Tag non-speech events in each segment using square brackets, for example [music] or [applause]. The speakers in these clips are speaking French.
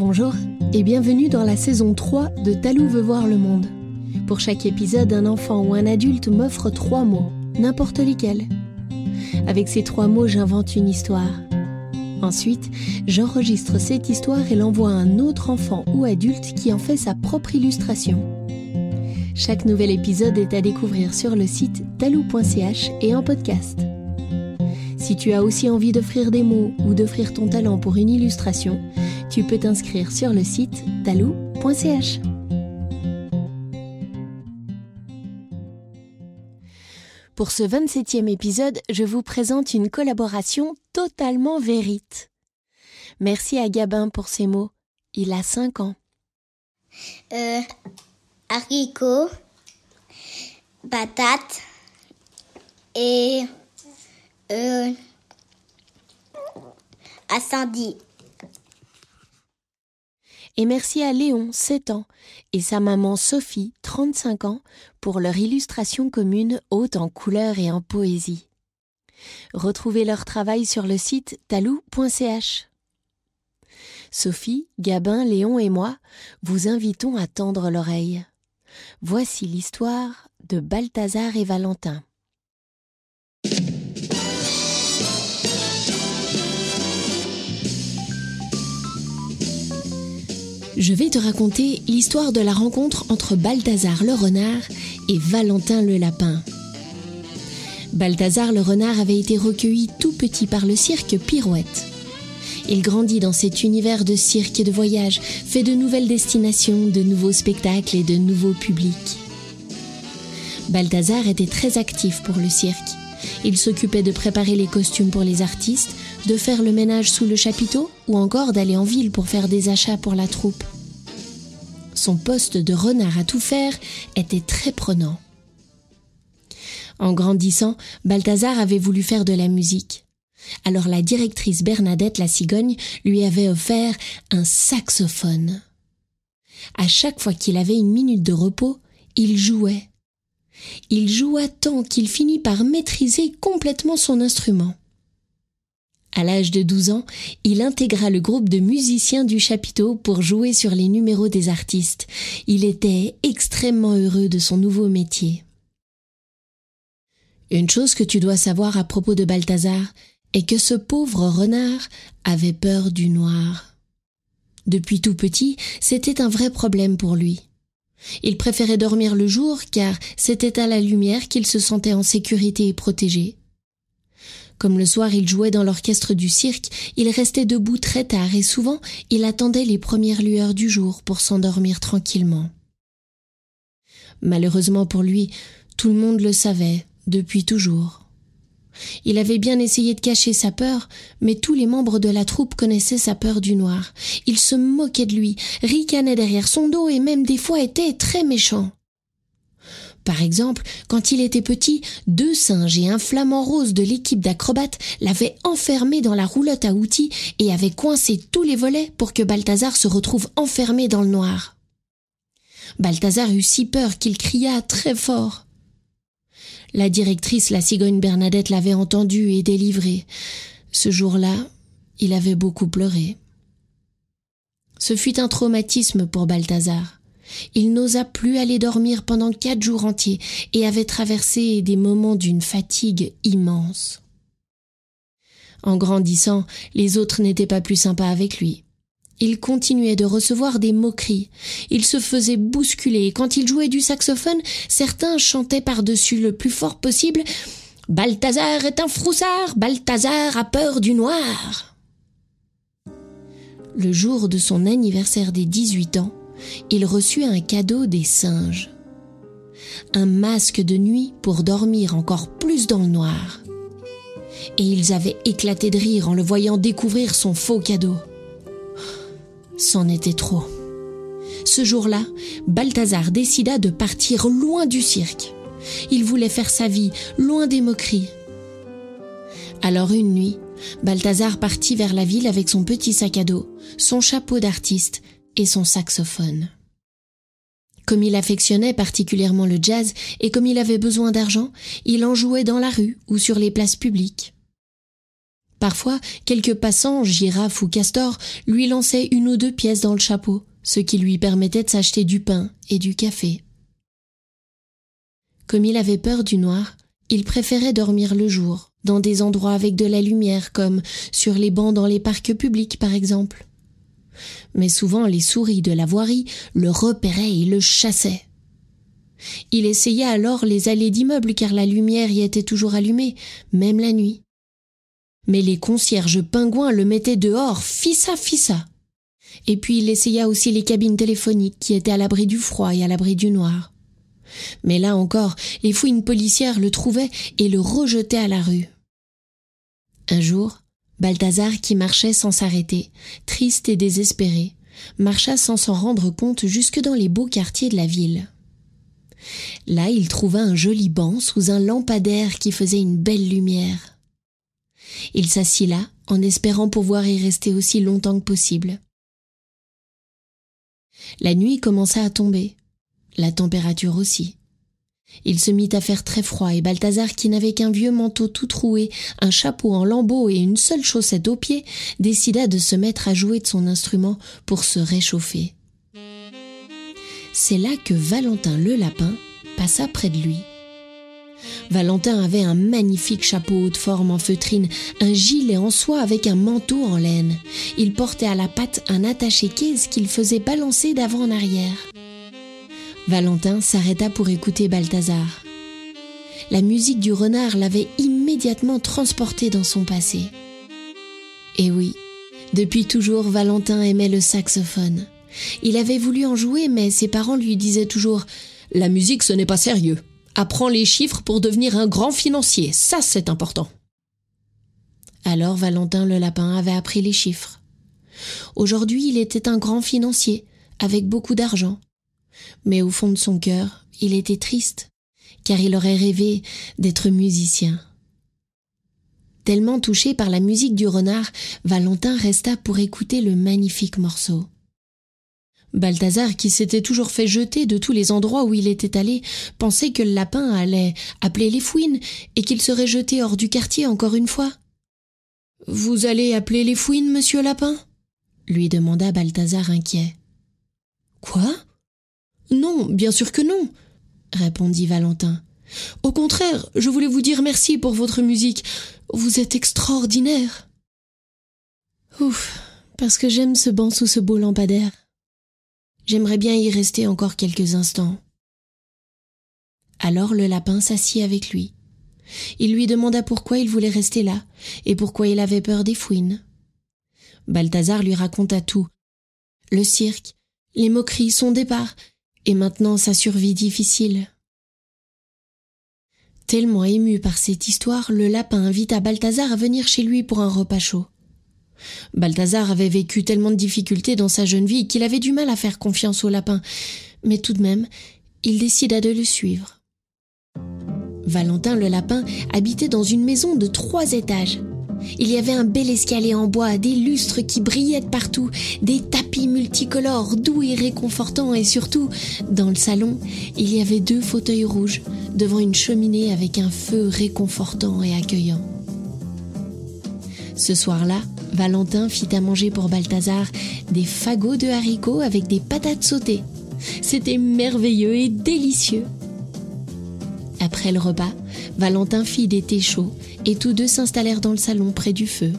Bonjour et bienvenue dans la saison 3 de Talou veut voir le monde. Pour chaque épisode, un enfant ou un adulte m'offre trois mots, n'importe lesquels. Avec ces trois mots, j'invente une histoire. Ensuite, j'enregistre cette histoire et l'envoie à un autre enfant ou adulte qui en fait sa propre illustration. Chaque nouvel épisode est à découvrir sur le site talou.ch et en podcast. Si tu as aussi envie d'offrir des mots ou d'offrir ton talent pour une illustration, tu peux t'inscrire sur le site talou.ch. Pour ce 27e épisode, je vous présente une collaboration totalement vérite. Merci à Gabin pour ses mots. Il a 5 ans. Euh, haricots, et euh. Et merci à Léon, 7 ans, et sa maman Sophie, 35 ans, pour leur illustration commune haute en couleurs et en poésie. Retrouvez leur travail sur le site talou.ch. Sophie, Gabin, Léon et moi vous invitons à tendre l'oreille. Voici l'histoire de Balthazar et Valentin. Je vais te raconter l'histoire de la rencontre entre Balthazar le renard et Valentin le lapin. Balthazar le renard avait été recueilli tout petit par le cirque Pirouette. Il grandit dans cet univers de cirque et de voyage, fait de nouvelles destinations, de nouveaux spectacles et de nouveaux publics. Balthazar était très actif pour le cirque. Il s'occupait de préparer les costumes pour les artistes, de faire le ménage sous le chapiteau ou encore d'aller en ville pour faire des achats pour la troupe. Son poste de renard à tout faire était très prenant. En grandissant, Balthazar avait voulu faire de la musique. Alors la directrice Bernadette la cigogne lui avait offert un saxophone. À chaque fois qu'il avait une minute de repos, il jouait. Il joua tant qu'il finit par maîtriser complètement son instrument. À l'âge de 12 ans, il intégra le groupe de musiciens du chapiteau pour jouer sur les numéros des artistes. Il était extrêmement heureux de son nouveau métier. Une chose que tu dois savoir à propos de Balthazar est que ce pauvre renard avait peur du noir. Depuis tout petit, c'était un vrai problème pour lui. Il préférait dormir le jour car c'était à la lumière qu'il se sentait en sécurité et protégé. Comme le soir il jouait dans l'orchestre du cirque, il restait debout très tard et souvent il attendait les premières lueurs du jour pour s'endormir tranquillement. Malheureusement pour lui, tout le monde le savait, depuis toujours. Il avait bien essayé de cacher sa peur, mais tous les membres de la troupe connaissaient sa peur du noir. Ils se moquaient de lui, ricanaient derrière son dos et même des fois étaient très méchants. Par exemple, quand il était petit, deux singes et un flamant rose de l'équipe d'acrobates l'avaient enfermé dans la roulotte à outils et avaient coincé tous les volets pour que Balthazar se retrouve enfermé dans le noir. Balthazar eut si peur qu'il cria très fort. La directrice, la cigogne Bernadette, l'avait entendu et délivré. Ce jour-là, il avait beaucoup pleuré. Ce fut un traumatisme pour Balthazar. Il n'osa plus aller dormir pendant quatre jours entiers et avait traversé des moments d'une fatigue immense. En grandissant, les autres n'étaient pas plus sympas avec lui. Il continuait de recevoir des moqueries. Il se faisait bousculer et quand il jouait du saxophone, certains chantaient par-dessus le plus fort possible Balthazar est un froussard, Balthazar a peur du noir. Le jour de son anniversaire des dix-huit ans, il reçut un cadeau des singes. Un masque de nuit pour dormir encore plus dans le noir. Et ils avaient éclaté de rire en le voyant découvrir son faux cadeau. C'en était trop. Ce jour-là, Balthazar décida de partir loin du cirque. Il voulait faire sa vie loin des moqueries. Alors une nuit, Balthazar partit vers la ville avec son petit sac à dos, son chapeau d'artiste et son saxophone. Comme il affectionnait particulièrement le jazz et comme il avait besoin d'argent, il en jouait dans la rue ou sur les places publiques. Parfois, quelques passants, girafes ou castors, lui lançaient une ou deux pièces dans le chapeau, ce qui lui permettait de s'acheter du pain et du café. Comme il avait peur du noir, il préférait dormir le jour, dans des endroits avec de la lumière, comme sur les bancs dans les parcs publics par exemple. Mais souvent les souris de la voirie le repéraient et le chassaient. Il essaya alors les allées d'immeubles car la lumière y était toujours allumée, même la nuit. Mais les concierges pingouins le mettaient dehors, fissa fissa. Et puis il essaya aussi les cabines téléphoniques qui étaient à l'abri du froid et à l'abri du noir. Mais là encore, les fouines policières le trouvaient et le rejetaient à la rue. Un jour, Balthazar, qui marchait sans s'arrêter, triste et désespéré, marcha sans s'en rendre compte jusque dans les beaux quartiers de la ville. Là, il trouva un joli banc sous un lampadaire qui faisait une belle lumière. Il s'assit là, en espérant pouvoir y rester aussi longtemps que possible. La nuit commença à tomber, la température aussi. Il se mit à faire très froid et Balthazar, qui n'avait qu'un vieux manteau tout troué, un chapeau en lambeaux et une seule chaussette aux pieds, décida de se mettre à jouer de son instrument pour se réchauffer. C'est là que Valentin le lapin passa près de lui. Valentin avait un magnifique chapeau haute forme en feutrine, un gilet en soie avec un manteau en laine. Il portait à la patte un attaché-caisse qu'il faisait balancer d'avant en arrière. Valentin s'arrêta pour écouter Balthazar. La musique du renard l'avait immédiatement transporté dans son passé. Et oui, depuis toujours Valentin aimait le saxophone. Il avait voulu en jouer, mais ses parents lui disaient toujours La musique, ce n'est pas sérieux. Apprends les chiffres pour devenir un grand financier, ça c'est important. Alors Valentin le lapin avait appris les chiffres. Aujourd'hui il était un grand financier, avec beaucoup d'argent. Mais au fond de son cœur, il était triste, car il aurait rêvé d'être musicien. Tellement touché par la musique du renard, Valentin resta pour écouter le magnifique morceau. Balthazar, qui s'était toujours fait jeter de tous les endroits où il était allé, pensait que le lapin allait appeler les fouines et qu'il serait jeté hors du quartier encore une fois. Vous allez appeler les fouines, monsieur Lapin? lui demanda Balthazar inquiet. Quoi? Non, bien sûr que non, répondit Valentin. Au contraire, je voulais vous dire merci pour votre musique. Vous êtes extraordinaire. Ouf, parce que j'aime ce banc sous ce beau lampadaire. J'aimerais bien y rester encore quelques instants. Alors le lapin s'assit avec lui. Il lui demanda pourquoi il voulait rester là, et pourquoi il avait peur des fouines. Balthazar lui raconta tout. Le cirque, les moqueries, son départ, et maintenant sa survie difficile. Tellement ému par cette histoire, le lapin invita Balthazar à venir chez lui pour un repas chaud. Balthazar avait vécu tellement de difficultés dans sa jeune vie qu'il avait du mal à faire confiance au lapin, mais tout de même, il décida de le suivre. Valentin le lapin habitait dans une maison de trois étages. Il y avait un bel escalier en bois, des lustres qui brillaient partout, des tapis multicolores, doux et réconfortants, et surtout, dans le salon, il y avait deux fauteuils rouges devant une cheminée avec un feu réconfortant et accueillant. Ce soir-là, Valentin fit à manger pour Balthazar des fagots de haricots avec des patates sautées. C'était merveilleux et délicieux. Après le repas, Valentin fit des thés chauds et tous deux s'installèrent dans le salon près du feu.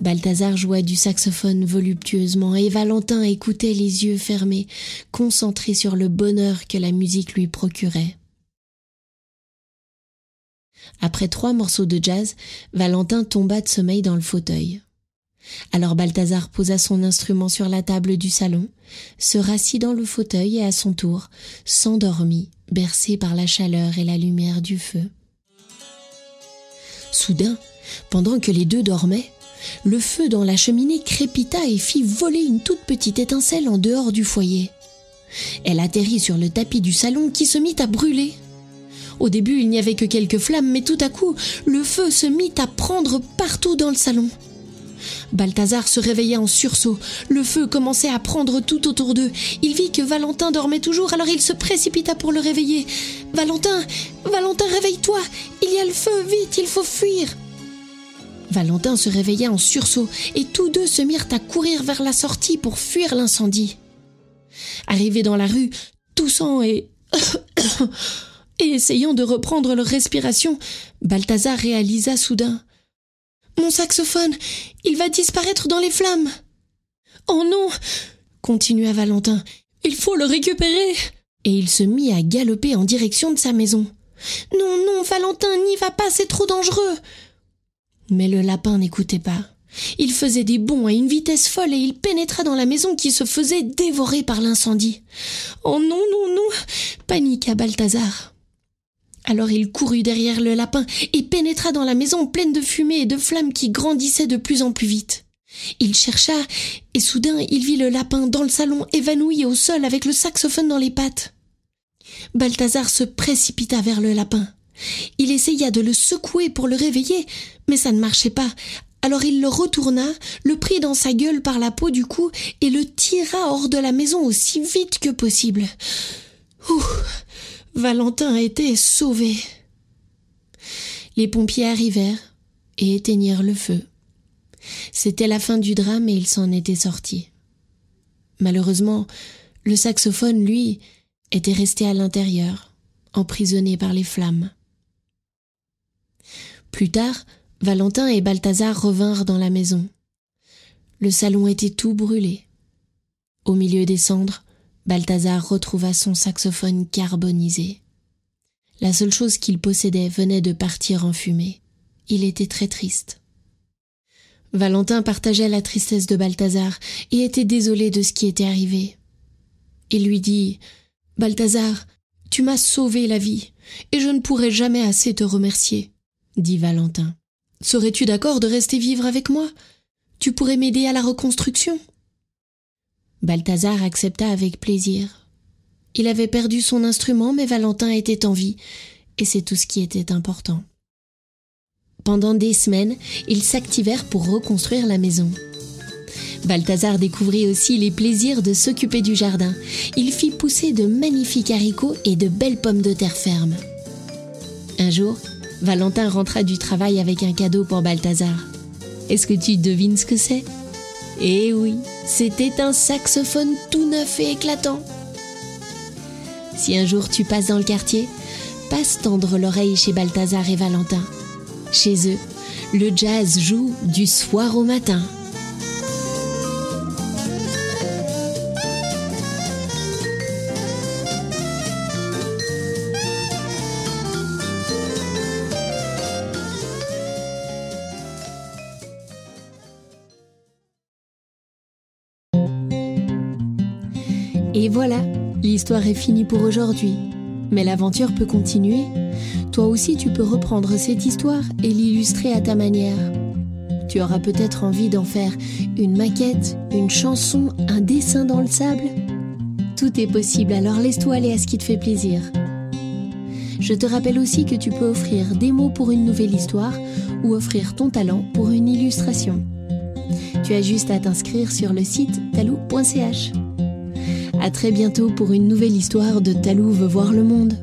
Balthazar jouait du saxophone voluptueusement et Valentin écoutait les yeux fermés, concentré sur le bonheur que la musique lui procurait. Après trois morceaux de jazz, Valentin tomba de sommeil dans le fauteuil. Alors Balthazar posa son instrument sur la table du salon, se rassit dans le fauteuil et à son tour s'endormit, bercé par la chaleur et la lumière du feu. Soudain, pendant que les deux dormaient, le feu dans la cheminée crépita et fit voler une toute petite étincelle en dehors du foyer. Elle atterrit sur le tapis du salon qui se mit à brûler. Au début, il n'y avait que quelques flammes, mais tout à coup, le feu se mit à prendre partout dans le salon. Balthazar se réveilla en sursaut. Le feu commençait à prendre tout autour d'eux. Il vit que Valentin dormait toujours, alors il se précipita pour le réveiller. Valentin, Valentin, réveille-toi. Il y a le feu, vite, il faut fuir. Valentin se réveilla en sursaut et tous deux se mirent à courir vers la sortie pour fuir l'incendie. Arrivés dans la rue, toussant et [coughs] et essayant de reprendre leur respiration, Balthazar réalisa soudain Mon saxophone, il va disparaître dans les flammes. Oh non continua Valentin, il faut le récupérer. Et il se mit à galoper en direction de sa maison. Non, non, Valentin, n'y va pas, c'est trop dangereux. Mais le lapin n'écoutait pas. Il faisait des bonds à une vitesse folle et il pénétra dans la maison qui se faisait dévorer par l'incendie. Oh non, non, non paniqua Balthazar. Alors il courut derrière le lapin et pénétra dans la maison pleine de fumée et de flammes qui grandissaient de plus en plus vite. Il chercha, et soudain il vit le lapin dans le salon évanoui au sol avec le saxophone dans les pattes. Balthazar se précipita vers le lapin. Il essaya de le secouer pour le réveiller, mais ça ne marchait pas. Alors il le retourna, le prit dans sa gueule par la peau du cou et le tira hors de la maison aussi vite que possible. Ouh Valentin était sauvé. Les pompiers arrivèrent et éteignirent le feu. C'était la fin du drame et il s'en était sorti. Malheureusement, le saxophone, lui, était resté à l'intérieur, emprisonné par les flammes. Plus tard, Valentin et Balthazar revinrent dans la maison. Le salon était tout brûlé. Au milieu des cendres, Balthazar retrouva son saxophone carbonisé. La seule chose qu'il possédait venait de partir en fumée. Il était très triste. Valentin partageait la tristesse de Balthazar et était désolé de ce qui était arrivé. Il lui dit Balthazar, tu m'as sauvé la vie, et je ne pourrai jamais assez te remercier, dit Valentin. Serais-tu d'accord de rester vivre avec moi? Tu pourrais m'aider à la reconstruction? Balthazar accepta avec plaisir. Il avait perdu son instrument, mais Valentin était en vie, et c'est tout ce qui était important. Pendant des semaines, ils s'activèrent pour reconstruire la maison. Balthazar découvrit aussi les plaisirs de s'occuper du jardin. Il fit pousser de magnifiques haricots et de belles pommes de terre fermes. Un jour, Valentin rentra du travail avec un cadeau pour Balthazar. Est-ce que tu devines ce que c'est? Eh oui, c'était un saxophone tout neuf et éclatant. Si un jour tu passes dans le quartier, passe tendre l'oreille chez Balthazar et Valentin. Chez eux, le jazz joue du soir au matin. Et voilà, l'histoire est finie pour aujourd'hui. Mais l'aventure peut continuer. Toi aussi, tu peux reprendre cette histoire et l'illustrer à ta manière. Tu auras peut-être envie d'en faire une maquette, une chanson, un dessin dans le sable. Tout est possible, alors laisse-toi aller à ce qui te fait plaisir. Je te rappelle aussi que tu peux offrir des mots pour une nouvelle histoire ou offrir ton talent pour une illustration. Tu as juste à t'inscrire sur le site talou.ch. À très bientôt pour une nouvelle histoire de Talou veut voir le monde.